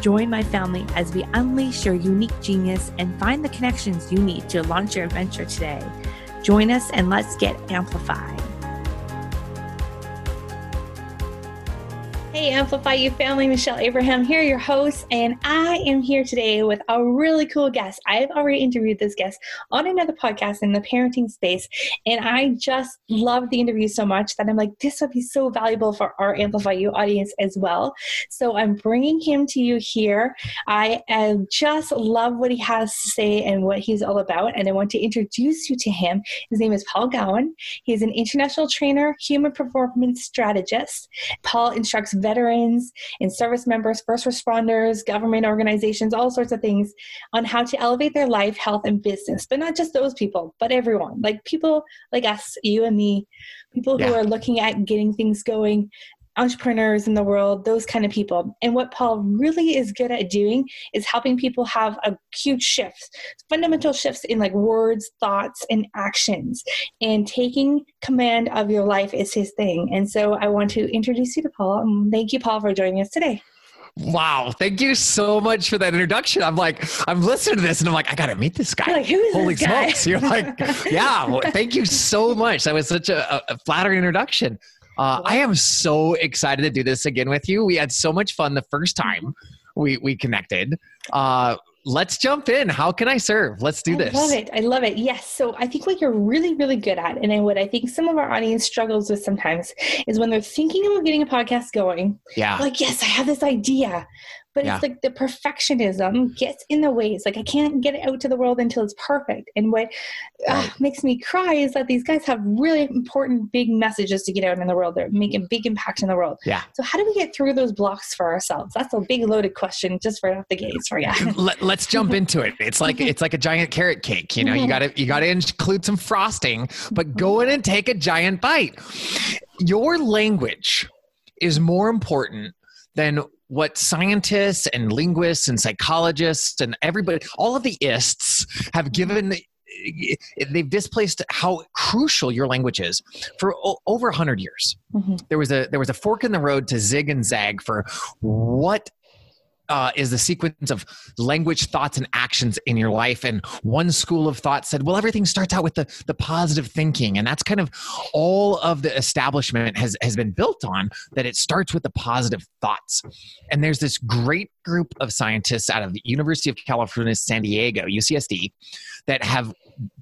Join my family as we unleash your unique genius and find the connections you need to launch your adventure today. Join us and let's get amplified. Hey, Amplify You family, Michelle Abraham here, your host, and I am here today with a really cool guest. I've already interviewed this guest on another podcast in the parenting space, and I just love the interview so much that I'm like, this would be so valuable for our Amplify You audience as well. So I'm bringing him to you here. I uh, just love what he has to say and what he's all about, and I want to introduce you to him. His name is Paul Gowin. He's an international trainer, human performance strategist. Paul instructs veterans and service members, first responders, government organizations, all sorts of things on how to elevate their life, health, and business. But not just those people, but everyone. Like people like us, you and me, people who yeah. are looking at getting things going entrepreneurs in the world, those kind of people. And what Paul really is good at doing is helping people have a huge shift, fundamental shifts in like words, thoughts, and actions. And taking command of your life is his thing. And so I want to introduce you to Paul. And thank you, Paul, for joining us today. Wow. Thank you so much for that introduction. I'm like, I'm listening to this and I'm like, I got to meet this guy. Like, who is Holy this guy? smokes. You're like, yeah, well, thank you so much. That was such a, a flattering introduction. Uh, I am so excited to do this again with you. We had so much fun the first time we we connected. Uh, let's jump in. How can I serve? Let's do this. I love it. I love it. Yes. So I think what you're really, really good at, and what I think some of our audience struggles with sometimes, is when they're thinking about getting a podcast going. Yeah. Like, yes, I have this idea, but yeah. it's like the perfectionism gets in the way. It's like I can't get it out to the world until it's perfect. And what right. uh, makes me cry is that these guys have really important, big messages to get out in the world. They're making big impact in the world. Yeah. So how do we get through those blocks for ourselves? That's a big loaded question just right off the gates for you. Let, us jump into it. It's like it's like a giant carrot cake. You know, you got to you got to include some frosting, but go in and take a giant bite. Your language is more important than what scientists and linguists and psychologists and everybody, all of the ists have given they've displaced how crucial your language is for o- over 100 years mm-hmm. there was a there was a fork in the road to zig and zag for what uh, is the sequence of language, thoughts, and actions in your life. And one school of thought said, well, everything starts out with the, the positive thinking. And that's kind of all of the establishment has, has been built on, that it starts with the positive thoughts. And there's this great group of scientists out of the University of California, San Diego, UCSD, that have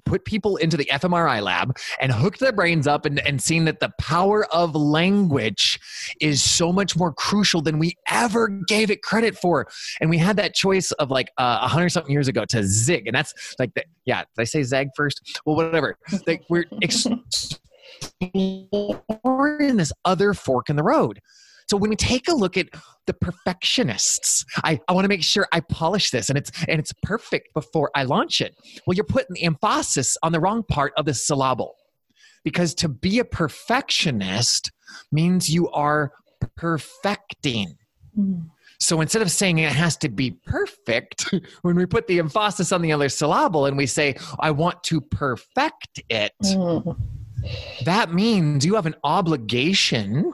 put people into the fMRI lab and hooked their brains up and, and seen that the power of language is so much more crucial than we ever gave it credit for. And we had that choice of like uh, a uh, hundred something years ago to zig. And that's like, the, yeah, did I say zag first? Well, whatever. Like we're exploring this other fork in the road. So when we take a look at the perfectionists, I, I want to make sure I polish this and it's and it's perfect before I launch it. Well, you're putting the emphasis on the wrong part of the syllable. Because to be a perfectionist means you are perfecting. Mm. So instead of saying it has to be perfect, when we put the emphasis on the other syllable and we say, I want to perfect it, mm. that means you have an obligation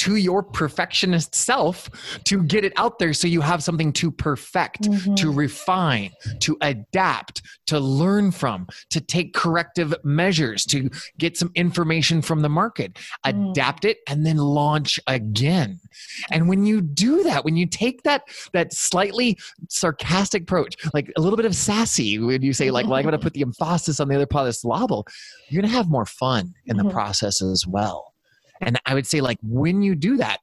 to your perfectionist self to get it out there so you have something to perfect, mm-hmm. to refine, to adapt, to learn from, to take corrective measures, to get some information from the market, mm. adapt it, and then launch again. And when you do that, when you take that that slightly sarcastic approach, like a little bit of sassy, when you say like, "Well, I'm going to put the emphasis on the other part of this syllable," you're going to have more fun in the mm-hmm. process as well. And I would say, like, when you do that,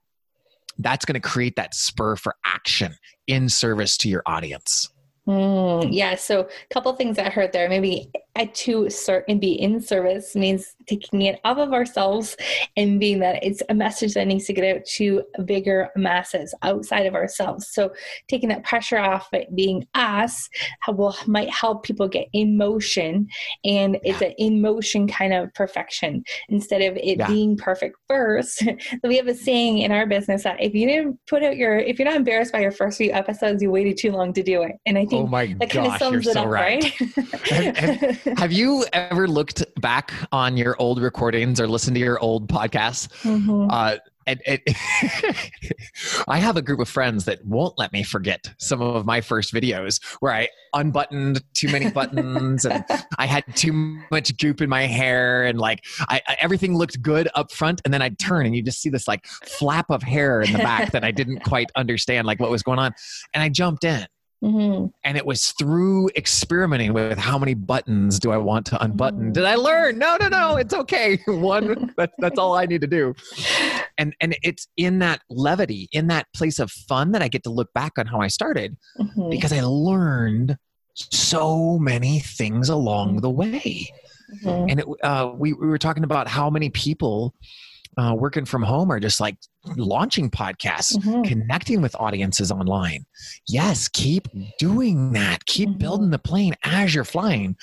that's going to create that spur for action in service to your audience. Mm, yeah. So, a couple things I heard there. Maybe I to certain be in service means taking it off of ourselves and being that it's a message that needs to get out to bigger masses outside of ourselves. So taking that pressure off it being us will might help people get in motion and it's an in motion kind of perfection instead of it yeah. being perfect first. we have a saying in our business that if you didn't put out your if you're not embarrassed by your first few episodes, you waited too long to do it. And I think oh my that kind of sums it so up, right? right? have, have, have, you ever looked back on your old recordings or listen to your old podcasts? Mm-hmm. Uh, and, and I have a group of friends that won't let me forget some of my first videos where I unbuttoned too many buttons and I had too much goop in my hair and like I, I, everything looked good up front and then I'd turn and you just see this like flap of hair in the back that I didn't quite understand like what was going on and I jumped in Mm-hmm. And it was through experimenting with how many buttons do I want to unbutton. Mm-hmm. Did I learn? No, no, no. It's okay. One. that's that's all I need to do. And and it's in that levity, in that place of fun, that I get to look back on how I started, mm-hmm. because I learned so many things along the way. Mm-hmm. And it, uh, we we were talking about how many people uh, working from home are just like launching podcasts, mm-hmm. connecting with audiences online. Yes, keep doing that. Keep mm-hmm. building the plane as you're flying.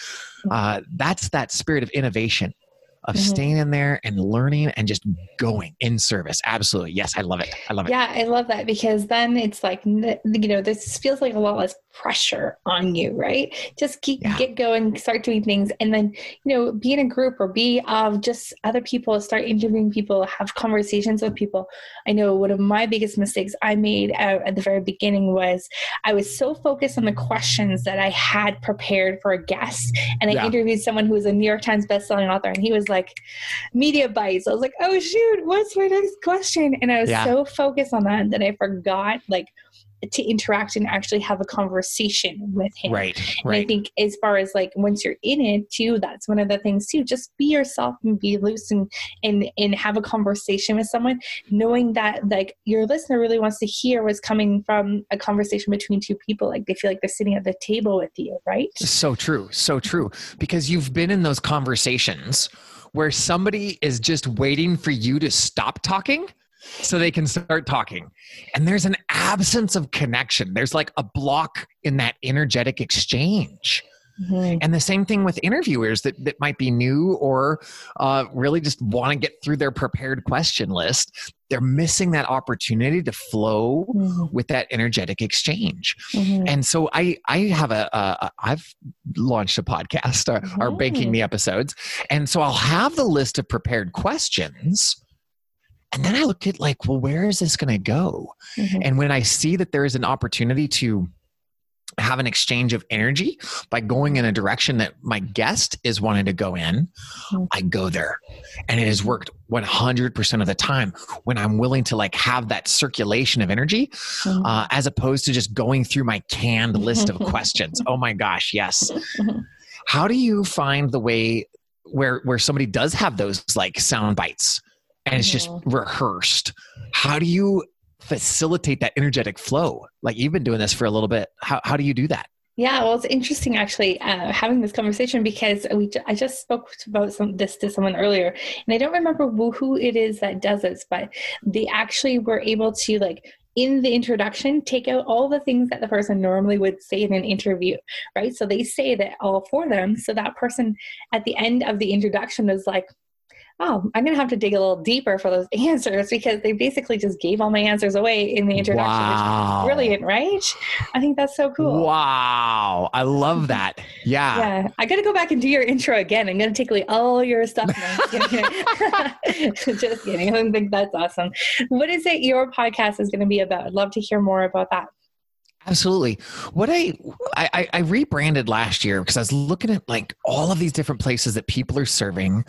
Uh, that's that spirit of innovation of mm-hmm. staying in there and learning and just going in service. Absolutely. Yes, I love it. I love it. Yeah, I love that because then it's like, you know, this feels like a lot less pressure on you, right? Just keep, yeah. get going, start doing things. And then, you know, be in a group or be of just other people, start interviewing people, have conversations with people. I know one of my biggest mistakes I made uh, at the very beginning was I was so focused on the questions that I had prepared for a guest. And I yeah. interviewed someone who was a New York Times bestselling author and he was like, like media bites. I was like, oh shoot, what's my next question? And I was yeah. so focused on that that I forgot like to interact and actually have a conversation with him. Right. And right. I think as far as like once you're in it too, that's one of the things too. Just be yourself and be loose and and and have a conversation with someone, knowing that like your listener really wants to hear what's coming from a conversation between two people. Like they feel like they're sitting at the table with you, right? So true. So true. Because you've been in those conversations where somebody is just waiting for you to stop talking so they can start talking. And there's an absence of connection. There's like a block in that energetic exchange. Mm-hmm. And the same thing with interviewers that, that might be new or uh, really just want to get through their prepared question list. They're missing that opportunity to flow mm-hmm. with that energetic exchange. Mm-hmm. And so I I have a a I've launched a podcast, uh, are banking the episodes, and so I'll have the list of prepared questions. And then I look at like, well, where is this going to go? Mm-hmm. And when I see that there is an opportunity to have an exchange of energy by going in a direction that my guest is wanting to go in, mm-hmm. I go there. And it has worked 100% of the time when I'm willing to like have that circulation of energy mm-hmm. uh, as opposed to just going through my canned list of questions. Oh my gosh, yes. How do you find the way where where somebody does have those like sound bites and it's just rehearsed? How do you facilitate that energetic flow? Like you've been doing this for a little bit. How, how do you do that? Yeah, well, it's interesting actually uh, having this conversation because we I just spoke about some, this to someone earlier, and I don't remember who, who it is that does this, but they actually were able to like in the introduction take out all the things that the person normally would say in an interview, right? So they say that all for them, so that person at the end of the introduction is like, oh, I'm going to have to dig a little deeper for those answers because they basically just gave all my answers away in the introduction. Wow. brilliant, right? I think that's so cool. Wow. I love that. Yeah. Yeah. I got to go back and do your intro again. I'm going to take away all your stuff. just kidding. I think that's awesome. What is it your podcast is going to be about? I'd love to hear more about that. Absolutely. What I, I I rebranded last year because I was looking at like all of these different places that people are serving,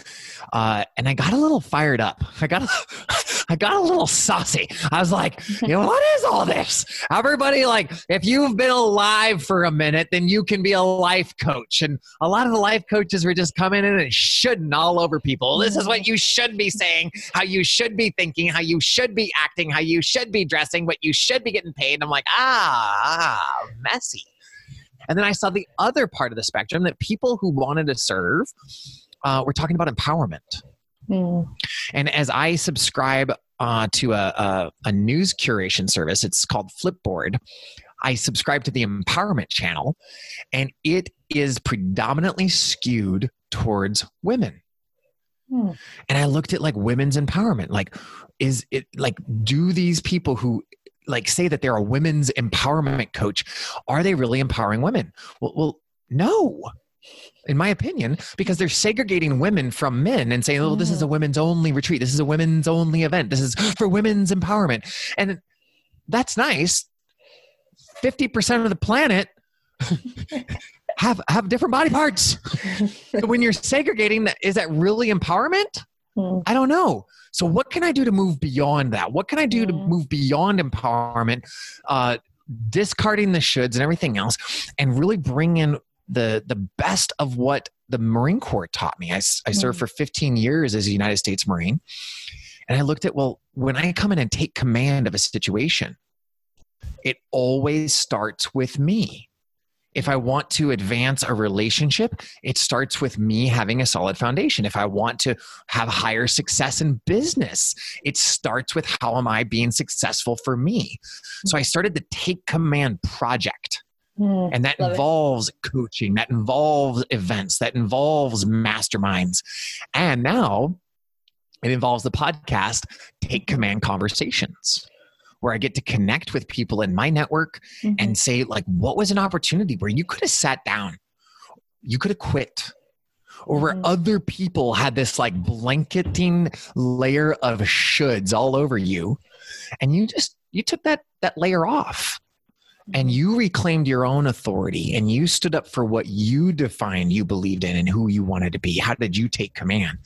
uh, and I got a little fired up. I got a, I got a little saucy. I was like, you know, what is all this? Everybody like, if you've been alive for a minute, then you can be a life coach. And a lot of the life coaches were just coming in and shoulding all over people. This is what you should be saying, how you should be thinking, how you should be acting, how you should be dressing, what you should be getting paid. And I'm like, ah ah, messy. And then I saw the other part of the spectrum that people who wanted to serve uh, we're talking about empowerment. Mm. And as I subscribe uh, to a, a, a news curation service, it's called Flipboard. I subscribe to the Empowerment Channel, and it is predominantly skewed towards women. Hmm. And I looked at like women's empowerment. Like, is it like, do these people who like say that they're a women's empowerment coach, are they really empowering women? Well, well no in my opinion, because they're segregating women from men and saying, oh, this is a women's only retreat. This is a women's only event. This is for women's empowerment. And that's nice. 50% of the planet have have different body parts. when you're segregating, is that really empowerment? Mm. I don't know. So what can I do to move beyond that? What can I do to move beyond empowerment, uh, discarding the shoulds and everything else, and really bring in the the best of what the Marine Corps taught me. I, I served Mm. for 15 years as a United States Marine, and I looked at well, when I come in and take command of a situation, it always starts with me. If I want to advance a relationship, it starts with me having a solid foundation. If I want to have higher success in business, it starts with how am I being successful for me. So I started the Take Command project. Mm. And that Love it. involves coaching, that involves events, that involves masterminds. And now it involves the podcast, Take Command Conversations, where I get to connect with people in my network Mhm. and say, like, what was an opportunity where you could have sat down, you could have quit, or where Mhm. other people had this like blanketing layer of shoulds all over you, and you just you took that that layer off and you reclaimed your own authority and you stood up for what you defined you believed in and who you wanted to be. How did you take command?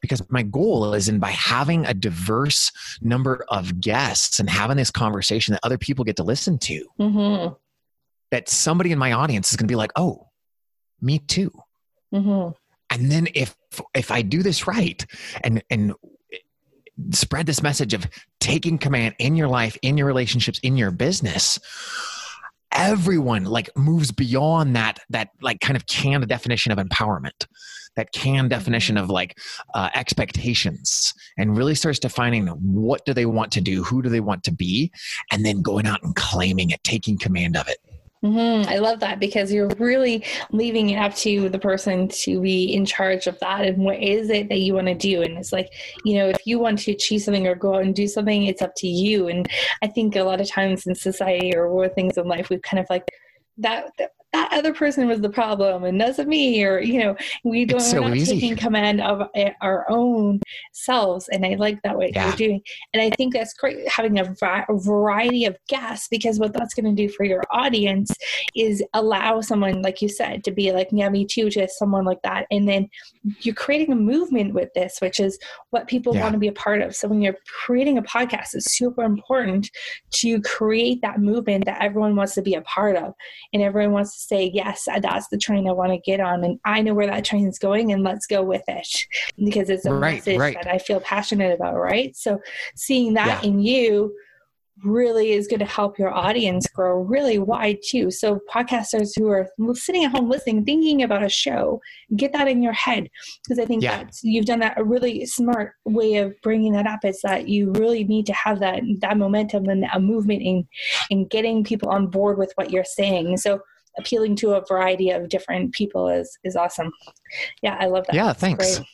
Because my goal is in by having a diverse number of guests and having this conversation that other people get to listen to. Mhm. that somebody in my audience is going to be like oh me too. Mhm. and then if if i do this right and and spread this message of taking command in your life in your relationships in your business everyone like moves beyond that that like kind of canned definition of empowerment that canned definition of like uh, expectations and really starts defining what do they want to do who do they want to be and then going out and claiming it taking command of it Mhm. I love that because you're really leaving it up to the person to be in charge of that and what is it that you want to do. And it's like, you know, if you want to achieve something or go out and do something, it's up to you. And I think a lot of times in society or with things in life, we've kind of like that. that that other person was the problem and doesn't me or you know we don't It's we're not easy. taking command of uh, our own selves and i like that way Yeah. you're doing and i think that's great having a variety of guests because what that's going to do for your audience is allow someone like you said to be like yeah me too to someone like that and then you're creating a movement with this which is what people Yeah. want to be a part of so when you're creating a podcast it's super important to create that movement that everyone wants to be a part of and everyone wants to say yes uh, that's the train i want to get on and i know where that train is going and let's go with it because it's a Right, message right. that i feel passionate about right so seeing that Yeah. in you really is going to help your audience grow really wide too. So podcasters who are sitting at home listening, thinking about a show, get that in your head because I think Yeah. that you've done that a really smart way of bringing that up. Is that you really need to have that that momentum and a movement in in getting people on board with what you're saying. So appealing to a variety of different people is is awesome. Yeah, I love that. Yeah, It's thanks. great.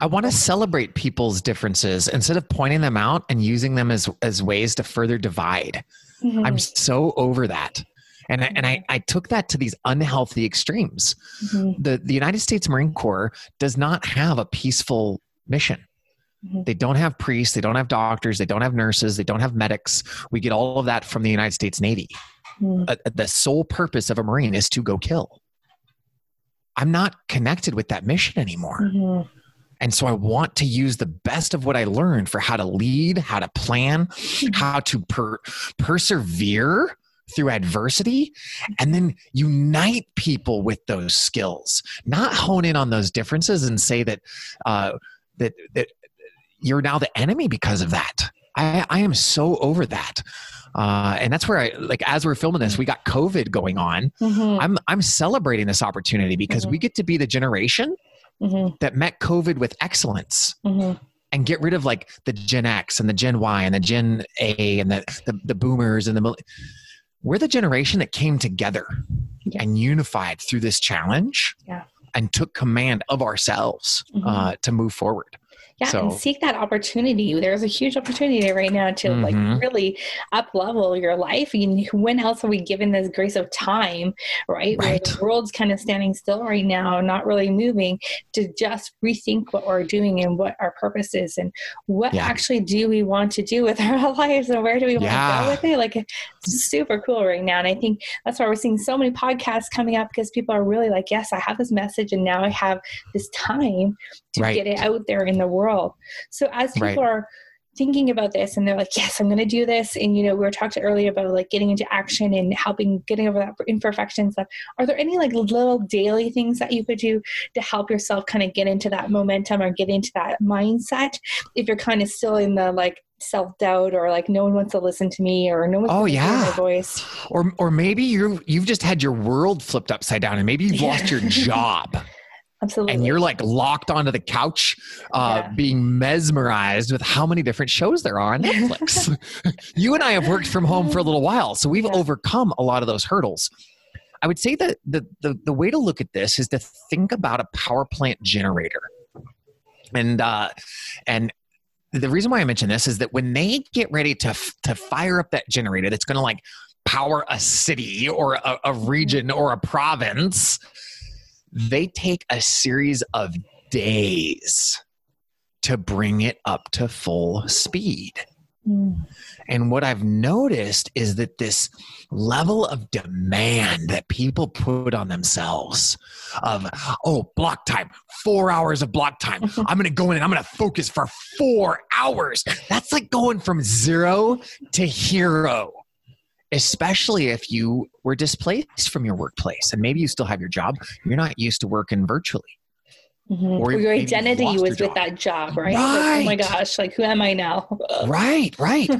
I want to celebrate people's differences instead of pointing them out and using them as as ways to further divide. Mhm. I'm so over that. And I, and I, I took that to these unhealthy extremes. Mhm. The the United States Marine Corps does not have a peaceful mission. Mhm. They don't have priests, they don't have doctors, they don't have nurses, they don't have medics. We get all of that from the United States Navy. Mhm. Uh, the sole purpose of a Marine is to go kill. I'm not connected with that mission anymore. Mhm. And so I want to use the best of what I learned for how to lead, how to plan, how to per- persevere through adversity, and then unite people with those skills. Not hone in on those differences and say that uh, that that you're now the enemy because of that. I, I am so over that. Uh, and that's where I like as we're filming this, we got COVID going on. Mhm. I'm I'm celebrating this opportunity because we get to be the generation Mhm. that met COVID with excellence Mhm. and get rid of like the Gen X and the Gen Y and the Gen A and the the, the boomers and the we're the generation that came together Yeah. and unified through this challenge Yeah. and took command of ourselves Mhm. uh, to move forward. Yeah, and seek that opportunity. There's a huge opportunity right now to Mhm. like really up level your life. And when else are we given this grace of time, right? Where the world's kind of standing still right now, not really moving, to just rethink what we're doing and what our purpose is and what Yeah. actually do we want to do with our lives and where do we want to go with it? Like it's super cool right now. And I think that's why we're seeing so many podcasts coming up because people are really like, yes, I have this message and now I have this time to Right. get it out there in the world. So as people Right. are thinking about this and they're like, yes, I'm going to do this. And, you know, we were talking earlier about like getting into action and helping getting over that imperfection stuff. Are there any like little daily things that you could do to help yourself kind of get into that momentum or get into that mindset if you're kind of still in the like self doubt or like no one wants to listen to me or no one's Oh, yeah. my voice? Or or maybe you you've just had your world flipped upside down and maybe you've Yeah. lost your job. Absolutely. and you're like locked onto the couch uh, Yeah. being mesmerized with how many different shows there are on netflix you and i have worked from home for a little while so we've Yeah. overcome a lot of those hurdles i would say that the, the, the way to look at this is to think about a power plant generator and uh, and the reason why i mention this is that when they get ready to f- to fire up that generator that's going to like power a city or a, a region or a province they take a series of days to bring it up to full speed. Mm. And what I've noticed is that this level of demand that people put on themselves of, oh, block time, four hours of block time. I'm going to go in and I'm going to focus for four hours. That's like going from zero to hero, especially if you were displaced from your workplace and maybe you still have your job. You're not used to working virtually. Mhm. Or your identity lost your was with that job, right? Like, oh my gosh, like who am I now? Right, right.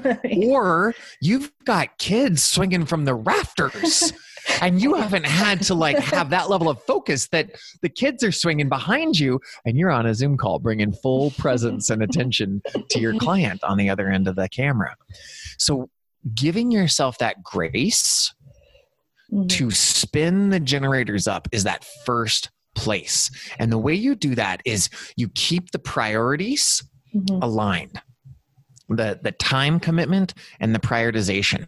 or you've got kids swinging from the rafters and you haven't had to like have that level of focus that the kids are swinging behind you and you're on a zoom call bringing full presence and attention to your client on the other end of the camera so giving yourself that grace Mhm. to spin the generators up is that first place. And the way you do that is you keep the priorities Mhm. aligned. The the time commitment and the prioritization.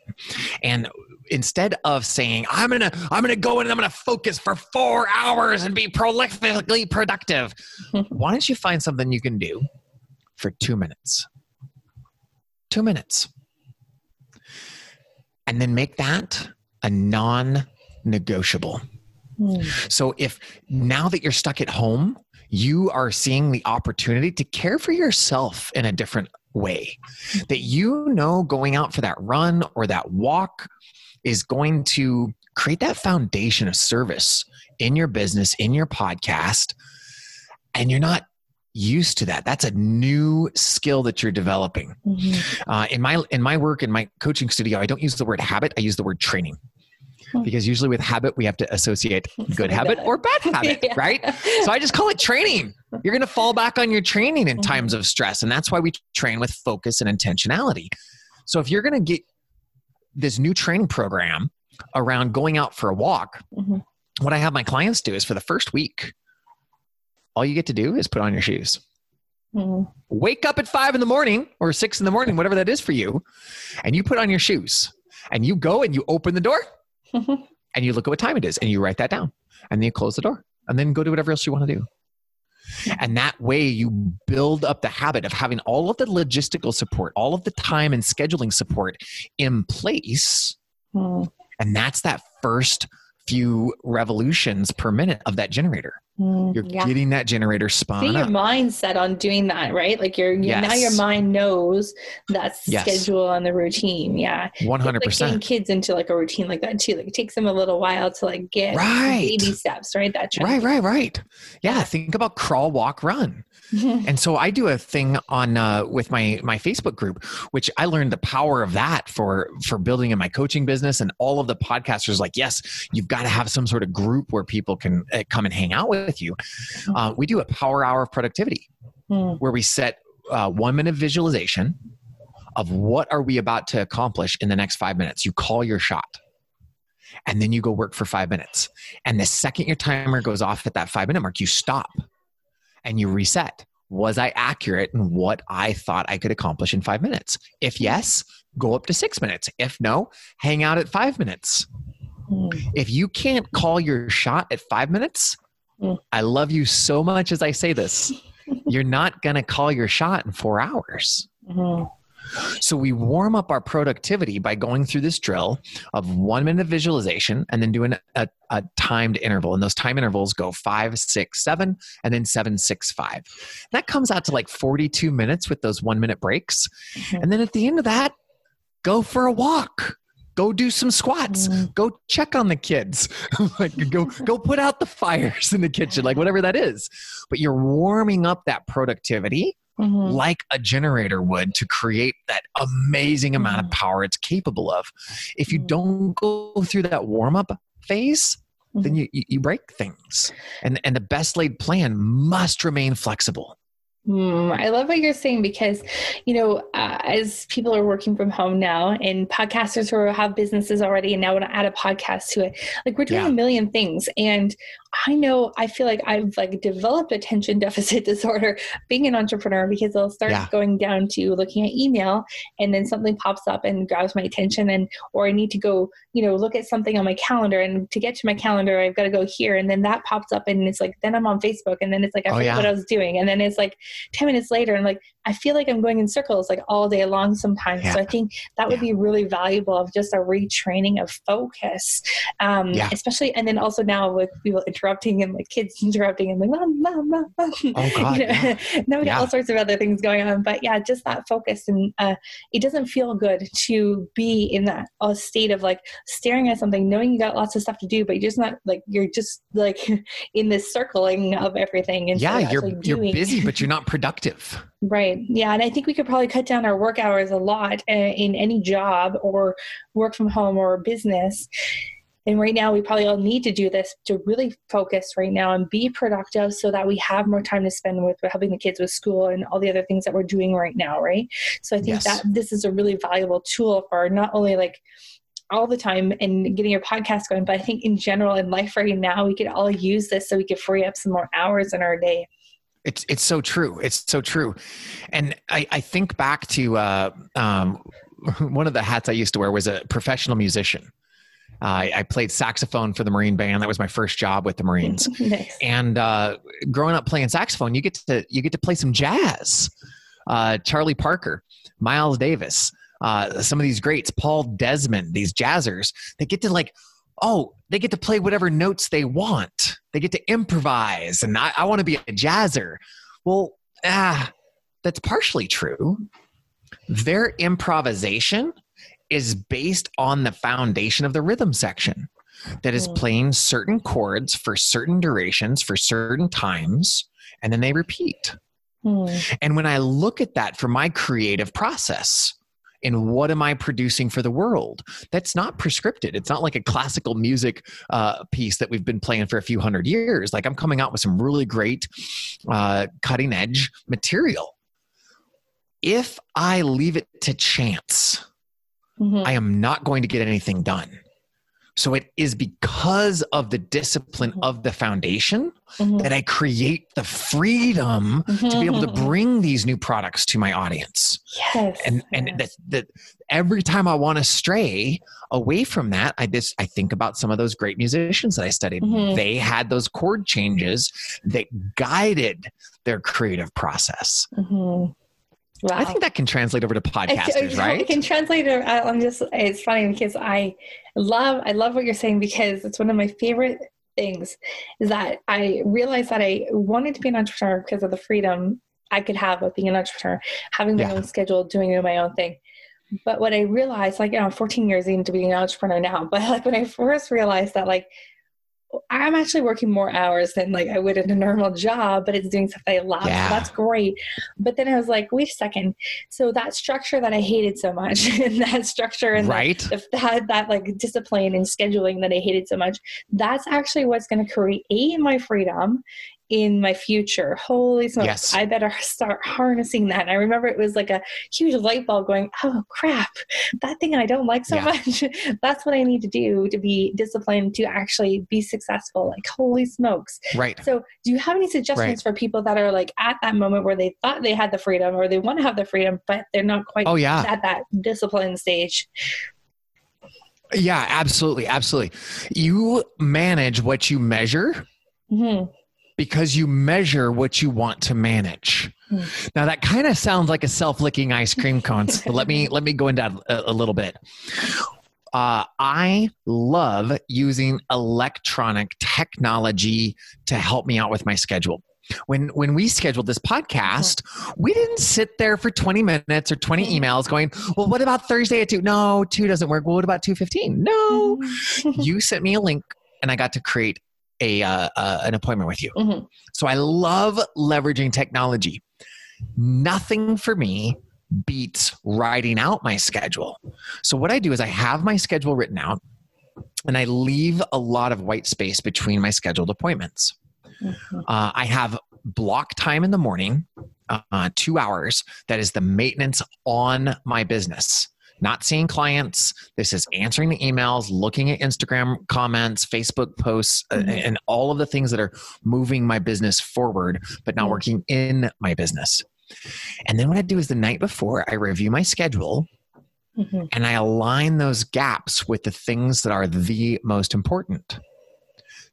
And instead of saying i'm gonna i'm gonna go in and i'm gonna focus for four hours and be prolifically productive why don't you find something you can do for two minutes? Two minutes and then make that a non-negotiable Mm. so if now that you're stuck at home, you are seeing the opportunity to care for yourself in a different way, that you know going out for that run or that walk is going to create that foundation of service in your business, in your podcast, and you're not used to that. That's a new skill that you're developing. Mhm. Uh, in my in my work in my coaching studio, I don't use the word habit. I use the word training Hmm. because usually with habit we have to associate good habit or bad habit, Yeah. right? So I just call it training. You're going to fall back on your training in Mhm. times of stress, and that's why we train with focus and intentionality. So if you're going to get this new training program around going out for a walk, Mhm. what I have my clients do is for the first week, all you get to do is put on your shoes Mhm. wake up at five in the morning or six in the morning, whatever that is for you, and you put on your shoes and you go and you open the door and you look at what time it is and you write that down and then you close the door and then go do whatever else you want to do. And that way you build up the habit of having all of the logistical support, all of the time and scheduling support in place. Mhm. And that's that first few revolutions per minute of that generator. Mhm. You're Yeah. getting that generator See spun your up. mindset on doing that, right? Like your, your now your mind knows that's the Yes. schedule and the routine. Yeah. One hundred percent. kids into like a routine like that too. Like it takes them a little while to like get Right. baby steps, right? That Right, right, right. Yeah, think about crawl, walk, run. And so I do a thing on uh, with my my Facebook group, which I learned the power of that for for building in my coaching business. And all of the podcasters like, yes, you've got to have some sort of group where people can uh, come and hang out with with you. Uh, we do a power hour of productivity Mm. where we set uh, one minute visualization of what are we about to accomplish in the next five minutes. You call your shot and then you go work for five minutes. And the second your timer goes off at that five minute mark, you stop and you reset. Was I accurate in what I thought I could accomplish in five minutes? If yes, go up to six minutes. If no, hang out at five minutes. Mm. If you can't call your shot at five minutes, Mm. I love you so much as I say this. You're not going to call your shot in four hours. Mhm. So we warm up our productivity by going through this drill of one minute visualization and then doing a, a timed interval. And those time intervals go five, six, seven, and then seven, six, five. That comes out to like 42 minutes with those one minute breaks. Mhm. And then at the end of that, go for a walk. Go do some squats. Mhm. Go check on the kids. like go go put out the fires in the kitchen, like whatever that is. But you're warming up that productivity Mhm. like a generator would to create that amazing amount of Mhm. power it's capable of. If you Mhm. don't go through that warm up phase, then Mhm. you, you, you break things. And, and the best laid plan must remain flexible. Hmm, I love what you're saying because, you know, uh, as people are working from home now and podcasters who have businesses already and now want to add a podcast to it, like we're doing Yeah. a million things. And I know I feel like I've like developed attention deficit disorder being an entrepreneur because I'll start Yeah. going down to looking at email and then something pops up and grabs my attention and or I need to go, you know, look at something on my calendar and to get to my calendar I've got to go here and then that pops up and it's like then I'm on Facebook and then it's like I Oh, forget yeah. what I was doing and then it's like 10 minutes later I'm like i feel like i'm going in circles like all day long sometimes so i think that would be really valuable of just a retraining of focus um Yeah. especially and then also now with people interrupting and like kids interrupting and like mom mom mom, mom. Oh, God, You know, yeah. now we got Yeah. all sorts of other things going on but yeah just that focus and uh it doesn't feel good to be in that uh, state of like staring at something knowing you got lots of stuff to do but you're just not like you're just like in this circling of everything and yeah, you're, you're busy, but you're not productive. Right. Yeah. And I think we could probably cut down our work hours a lot uh, in any job or work from home or business. And right now, we probably all need to do this to really focus right now and be productive so that we have more time to spend with helping the kids with school and all the other things that we're doing right now. Right. So I think Yes. that this is a really valuable tool for not only like all the time and getting your podcast going, but I think in general in life right now, we could all use this so we could free up some more hours in our day. It's it's so true. It's so true. And I, I think back to uh, um, one of the hats I used to wear was a professional musician. I, I played saxophone for the Marine Band. That was my first job with the Marines. nice. And uh, growing up playing saxophone, you get to you get to play some jazz. Uh, Charlie Parker, Miles Davis, uh, some of these greats, Paul Desmond, these jazzers, they get to like, oh, they get to play whatever notes they want. They get to improvise, and I, I want to be a jazzer. Well, ah, that's partially true. Their improvisation is based on the foundation of the rhythm section that is Mm. playing certain chords for certain durations for certain times and then they repeat Hmm. and when i look at that for my creative process and what am i producing for the world that's not prescripted it's not like a classical music uh, piece that we've been playing for a few hundred years like i'm coming out with some really great uh, cutting edge material if i leave it to chance Mhm. I am not going to get anything done. So it is because of the discipline of the foundation Mhm. that I create the freedom to be able to Mhm. bring these new products to my audience. yes And and that that every time I want to stray away from that, I just I think about some of those great musicians that I studied. Mhm. They had those chord changes that guided their creative process. Wow. I think that can translate over to podcasters, right? I can translate it. I'm just. It's funny because I love. I love what you're saying because it's one of my favorite things. Is that I realized that I wanted to be an entrepreneur because of the freedom I could have of being an entrepreneur, having my Yeah. own schedule, doing my own thing. But what I realized, like, you know, I'm 14 years into being an entrepreneur now, but like when I first realized that, like, I'm actually working more hours than like I would in a normal job, but it's doing stuff I love. Yeah. So that's great. But then I was like, wait a second. So that structure that I hated so much, and that structure and right. the, that that like discipline and scheduling that I hated so much, that's actually what's going to create my freedom in my future. Holy smokes, Yes. I better start harnessing that. And I remember it was like a huge light bulb going, oh crap, that thing I don't like so Yeah. much. That's what I need to do to be disciplined to actually be successful. Like, holy smokes. Right. So, do you have any suggestions for people that are like at that moment where they thought they had the freedom or they want to have the freedom, but they're not quite Oh yeah. at that discipline stage? Yeah, absolutely. Absolutely. You manage what you measure hmm because you measure what you want to manage. Hmm. Now that kind of sounds like a self-licking ice cream cone. but let me let me go into that a, a little bit. Uh, I love using electronic technology to help me out with my schedule. When when we scheduled this podcast, we didn't sit there for 20 minutes or 20 Mhm. emails going, well, what about Thursday at 2? No, 2 doesn't work. Well, what about 2.15? No. you sent me a link and I got to create a uh, uh, an appointment with you. Mhm. So I love leveraging technology. Nothing for me beats writing out my schedule. So what I do is I have my schedule written out and I leave a lot of white space between my scheduled appointments. Mhm. Uh, I have block time in the morning, uh, two hours. That is the maintenance on my business. Not seeing clients. This is answering the emails, looking at Instagram comments, Facebook posts, uh, Mhm. and all of the things that are moving my business forward, but not Mhm. working in my business. And then what I do is the night before, I review my schedule Mhm. and I align those gaps with the things that are the most important.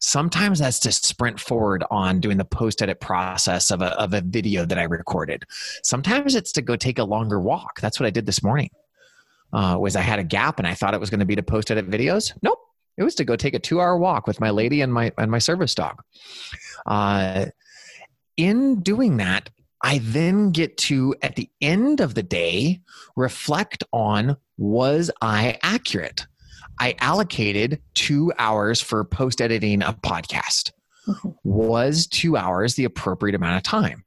Sometimes that's to sprint forward on doing the post edit process of a, of a video that I recorded. Sometimes it's to go take a longer walk. That's what I did this morning. Uh, was I had a gap and I thought it was going to be to post edit videos? Nope. It was to go take a two hour walk with my lady and my and my service dog. Uh, in doing that, I then get to at the end of the day reflect on was I accurate? I allocated two hours for post editing a podcast. Mhm. Was two hours the appropriate amount of time?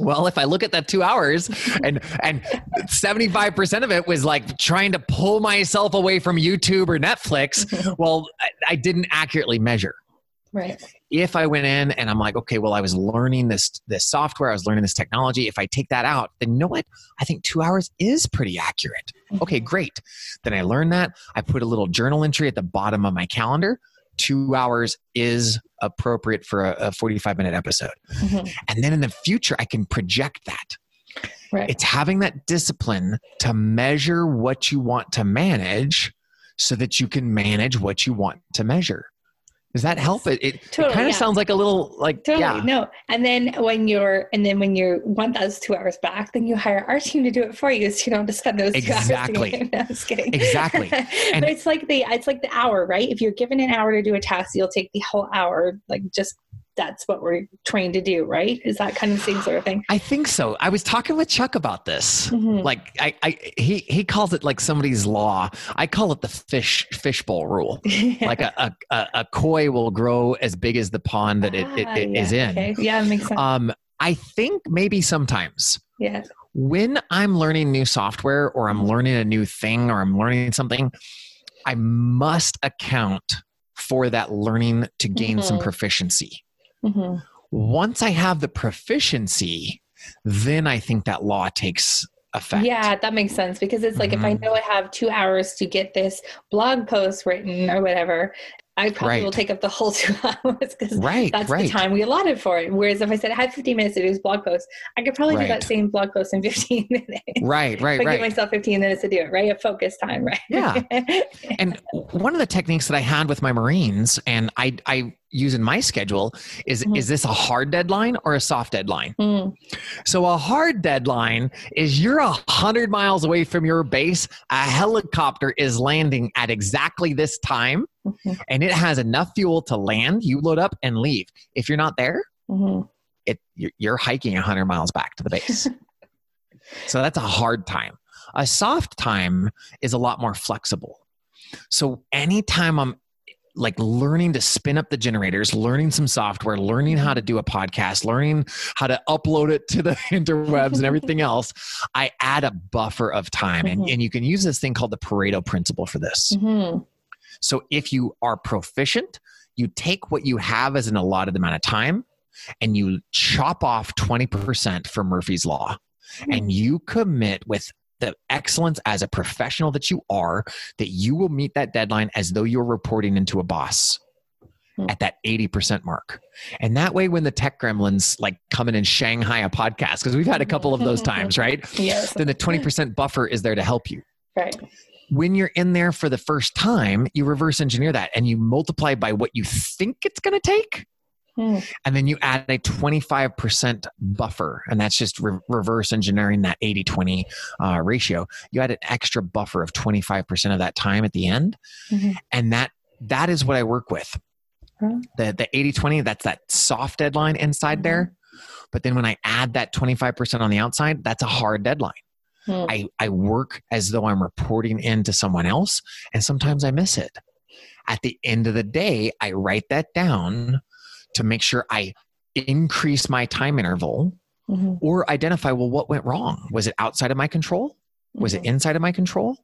Well, if I look at that two hours and and 75% of it was like trying to pull myself away from YouTube or Netflix, well, I, I didn't accurately measure Right. if I went in and I'm like, okay, well, I was learning this this software, I was learning this technology. If I take that out, then you know what? I think two hours is pretty accurate. Mm-hmm. Okay, great. Then I learned that. I put a little journal entry at the bottom of my calendar. Two hours is appropriate for a, a 45 minute episode. Mhm. And then in the future, I can project that. Right. It's having that discipline to measure what you want to manage so that you can manage what you want to measure. Does that help? It, it, Totally, kind of yeah. sounds like a little like, Totally. yeah. No. And then when you're and then when you want those two hours back, then you hire our team to do it for you so you don't have to spend those two Exactly. hours. No, just kidding. Exactly. And- but it's like the it's like the hour, right? If you're given an hour to do a task, you'll take the whole hour, like just that's what we're trained to do, right? Is that kind of the same sort of thing? I think so. I was talking with Chuck about this. Mhm. Like I, I he he calls it like somebody's law. I call it the fish fishbowl rule. Like a, a, a, a koi will grow as big as the pond that it, it, Ah, it yeah, is in. Okay. Yeah, it makes sense. Um, I think maybe sometimes yeah. when I'm learning new software or I'm learning a new thing or I'm learning something, I must account for that learning to gain some Mhm. proficiency. Hmm Once I have the proficiency, then I think that law takes effect. Yeah, that makes sense because it's like if I Mhm. know I have two hours to get this blog post written or whatever, I probably Right. will take up the whole two hours because Right, that's right. the time we allotted for it. Whereas if I said I had 15 minutes to do this blog post, I could probably do that same blog post in 15 minutes. Right, right, if I right. give myself 15 minutes to do it, right? A focus time, right? Yeah. And one of the techniques that I had with my Marines and I, I use in my schedule is Mhm. is this a hard deadline or a soft deadline? Mm, So a hard deadline is you're a hundred miles away from your base. A helicopter is landing at exactly this time, mhm, and it has enough fuel to land. You load up and leave. If you're not there, mhm. it you're, you're hiking a hundred miles back to the base. so that's a hard time. A soft time is a lot more flexible. So anytime I'm like learning to spin up the generators, learning some software, learning how to do a podcast, learning how to upload it to the interwebs and everything else, I add a buffer of time. And, Mhm. and you can use this thing called the Pareto principle for this. hmm So if you are proficient, you take what you have as an allotted amount of time and you chop off 20% for Murphy's Law and you commit with the excellence as a professional that you are that you will meet that deadline as though you're reporting into a boss Hmm. at that 80% mark. And that way when the tech gremlins like come in and Shanghai a podcast because we've had a couple of those times, right? Yes. Then the 20% buffer is there to help you Right. when you're in there for the first time, you reverse engineer that and you multiply by what you think it's going to take. Hmm. And then you add a 25% buffer. And that's just re- reverse engineering that 80 20 uh, ratio. You add an extra buffer of 25% of that time at the end. Mhm. And that that is what I work with. Hmm. The, the 80 20, that's that soft deadline inside there. But then when I add that 25% on the outside, that's a hard deadline. Hmm. I, I work as though I'm reporting into someone else, and sometimes I miss it. At the end of the day, I write that down to make sure I increase my time interval Mhm. or identify well, what went wrong? Was it outside of my control? Was it Mhm. inside of my control?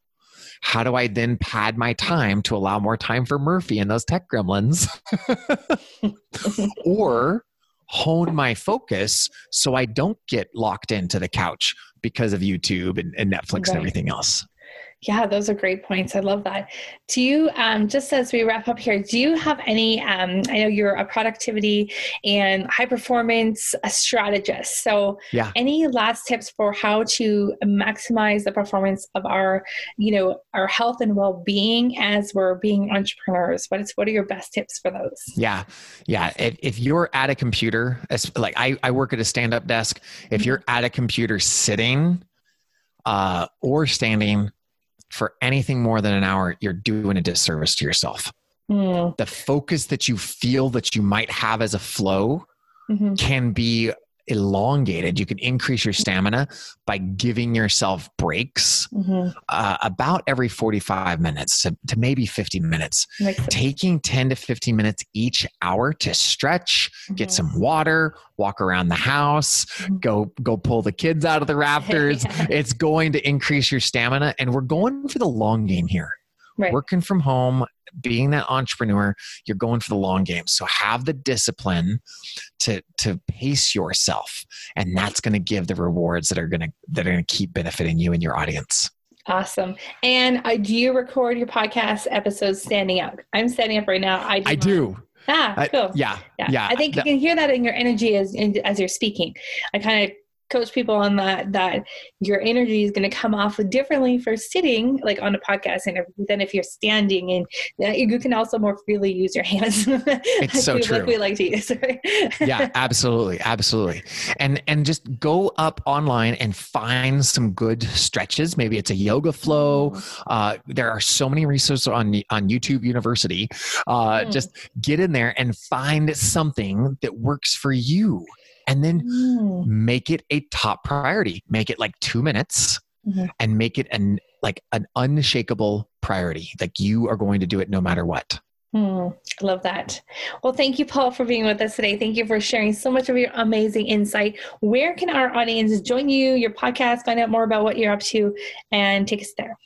How do I then pad my time to allow more time for Murphy and those tech gremlins? or hone my focus so I don't get locked into the couch because of YouTube and, and Netflix Right. and everything else. Yeah, those are great points. I love that. Do you, um, just as we wrap up here, do you have any? Um, I know you're a productivity and high performance strategist. So, Yeah. any last tips for how to maximize the performance of our, you know, our health and well being as we're being entrepreneurs? What is what are your best tips for those? Yeah. Yeah. If, if you're at a computer, like I, I work at a stand up desk, if you're at a computer sitting uh, or standing for anything more than an hour, you're doing a disservice to yourself. Mm, The focus that you feel that you might have as a flow mhm, can be elongated. You can increase your stamina by giving yourself breaks mhm. uh, about every 45 minutes to, to maybe 50 minutes. Taking 10 to 15 minutes each hour to stretch, get Mhm. some water, walk around the house, Mhm. go go pull the kids out of the rafters. Yeah. It's going to increase your stamina and we're going for the long game here. Right. Working from home, being that entrepreneur, you're going for the long game. So have the discipline to to pace yourself and that's going to give the rewards that are going to that are going to keep benefiting you and your audience. Awesome. And uh, do you record your podcast episodes standing up? I'm standing up right now. I do. I mine. do. Ah, I- cool. yeah. Yeah. Yeah. I think you can hear that in your energy as as you're speaking. I kind of coach people on that that your energy is going to come off differently for sitting like on a podcast interview than if you're standing and you can also more freely use your hands. It's so like true. we like to use right? yeah absolutely absolutely. And and just go up online and find some good stretches. Maybe it's a yoga flow. Uh, there are so many resources on on youtube university. Uh, Hmm. just get in there and find something that works for you and then Mm. make it a top priority make it like two minutes Mhm. and make it an like an unshakable priority like you are going to do it no matter what I love that. Well, thank you, Paul, for being with us today. Thank you for sharing so much of your amazing insight. Where can our audience join you, your podcast, find out more about what you're up to, and take us there?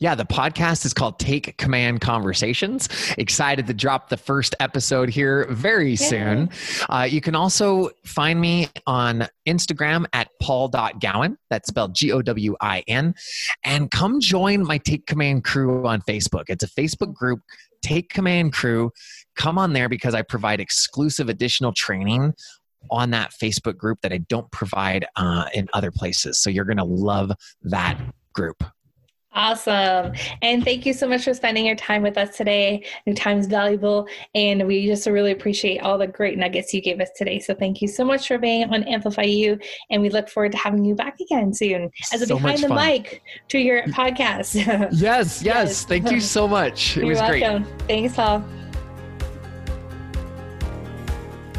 Yeah, the podcast is called Take Command Conversations. Excited to drop the first episode here very soon. Uh, you can also find me on Instagram at paul.gowin. That's spelled G O W I N. And come join my Take Command crew on Facebook. It's a Facebook group, Take Command Crew. Come on there because I provide exclusive additional training on that Facebook group that I don't provide uh, in other places. So you're going to love that group. Awesome. And thank you so much for spending your time with us today. Your time is valuable, and we just really appreciate all the great nuggets you gave us today. So thank you so much for being on Amplify You, and we look forward to having you back again soon as a So behind the fun. mic to your podcast. Yes, yes. Yes. Thank you so much. It You're was great. Thanks, Paul.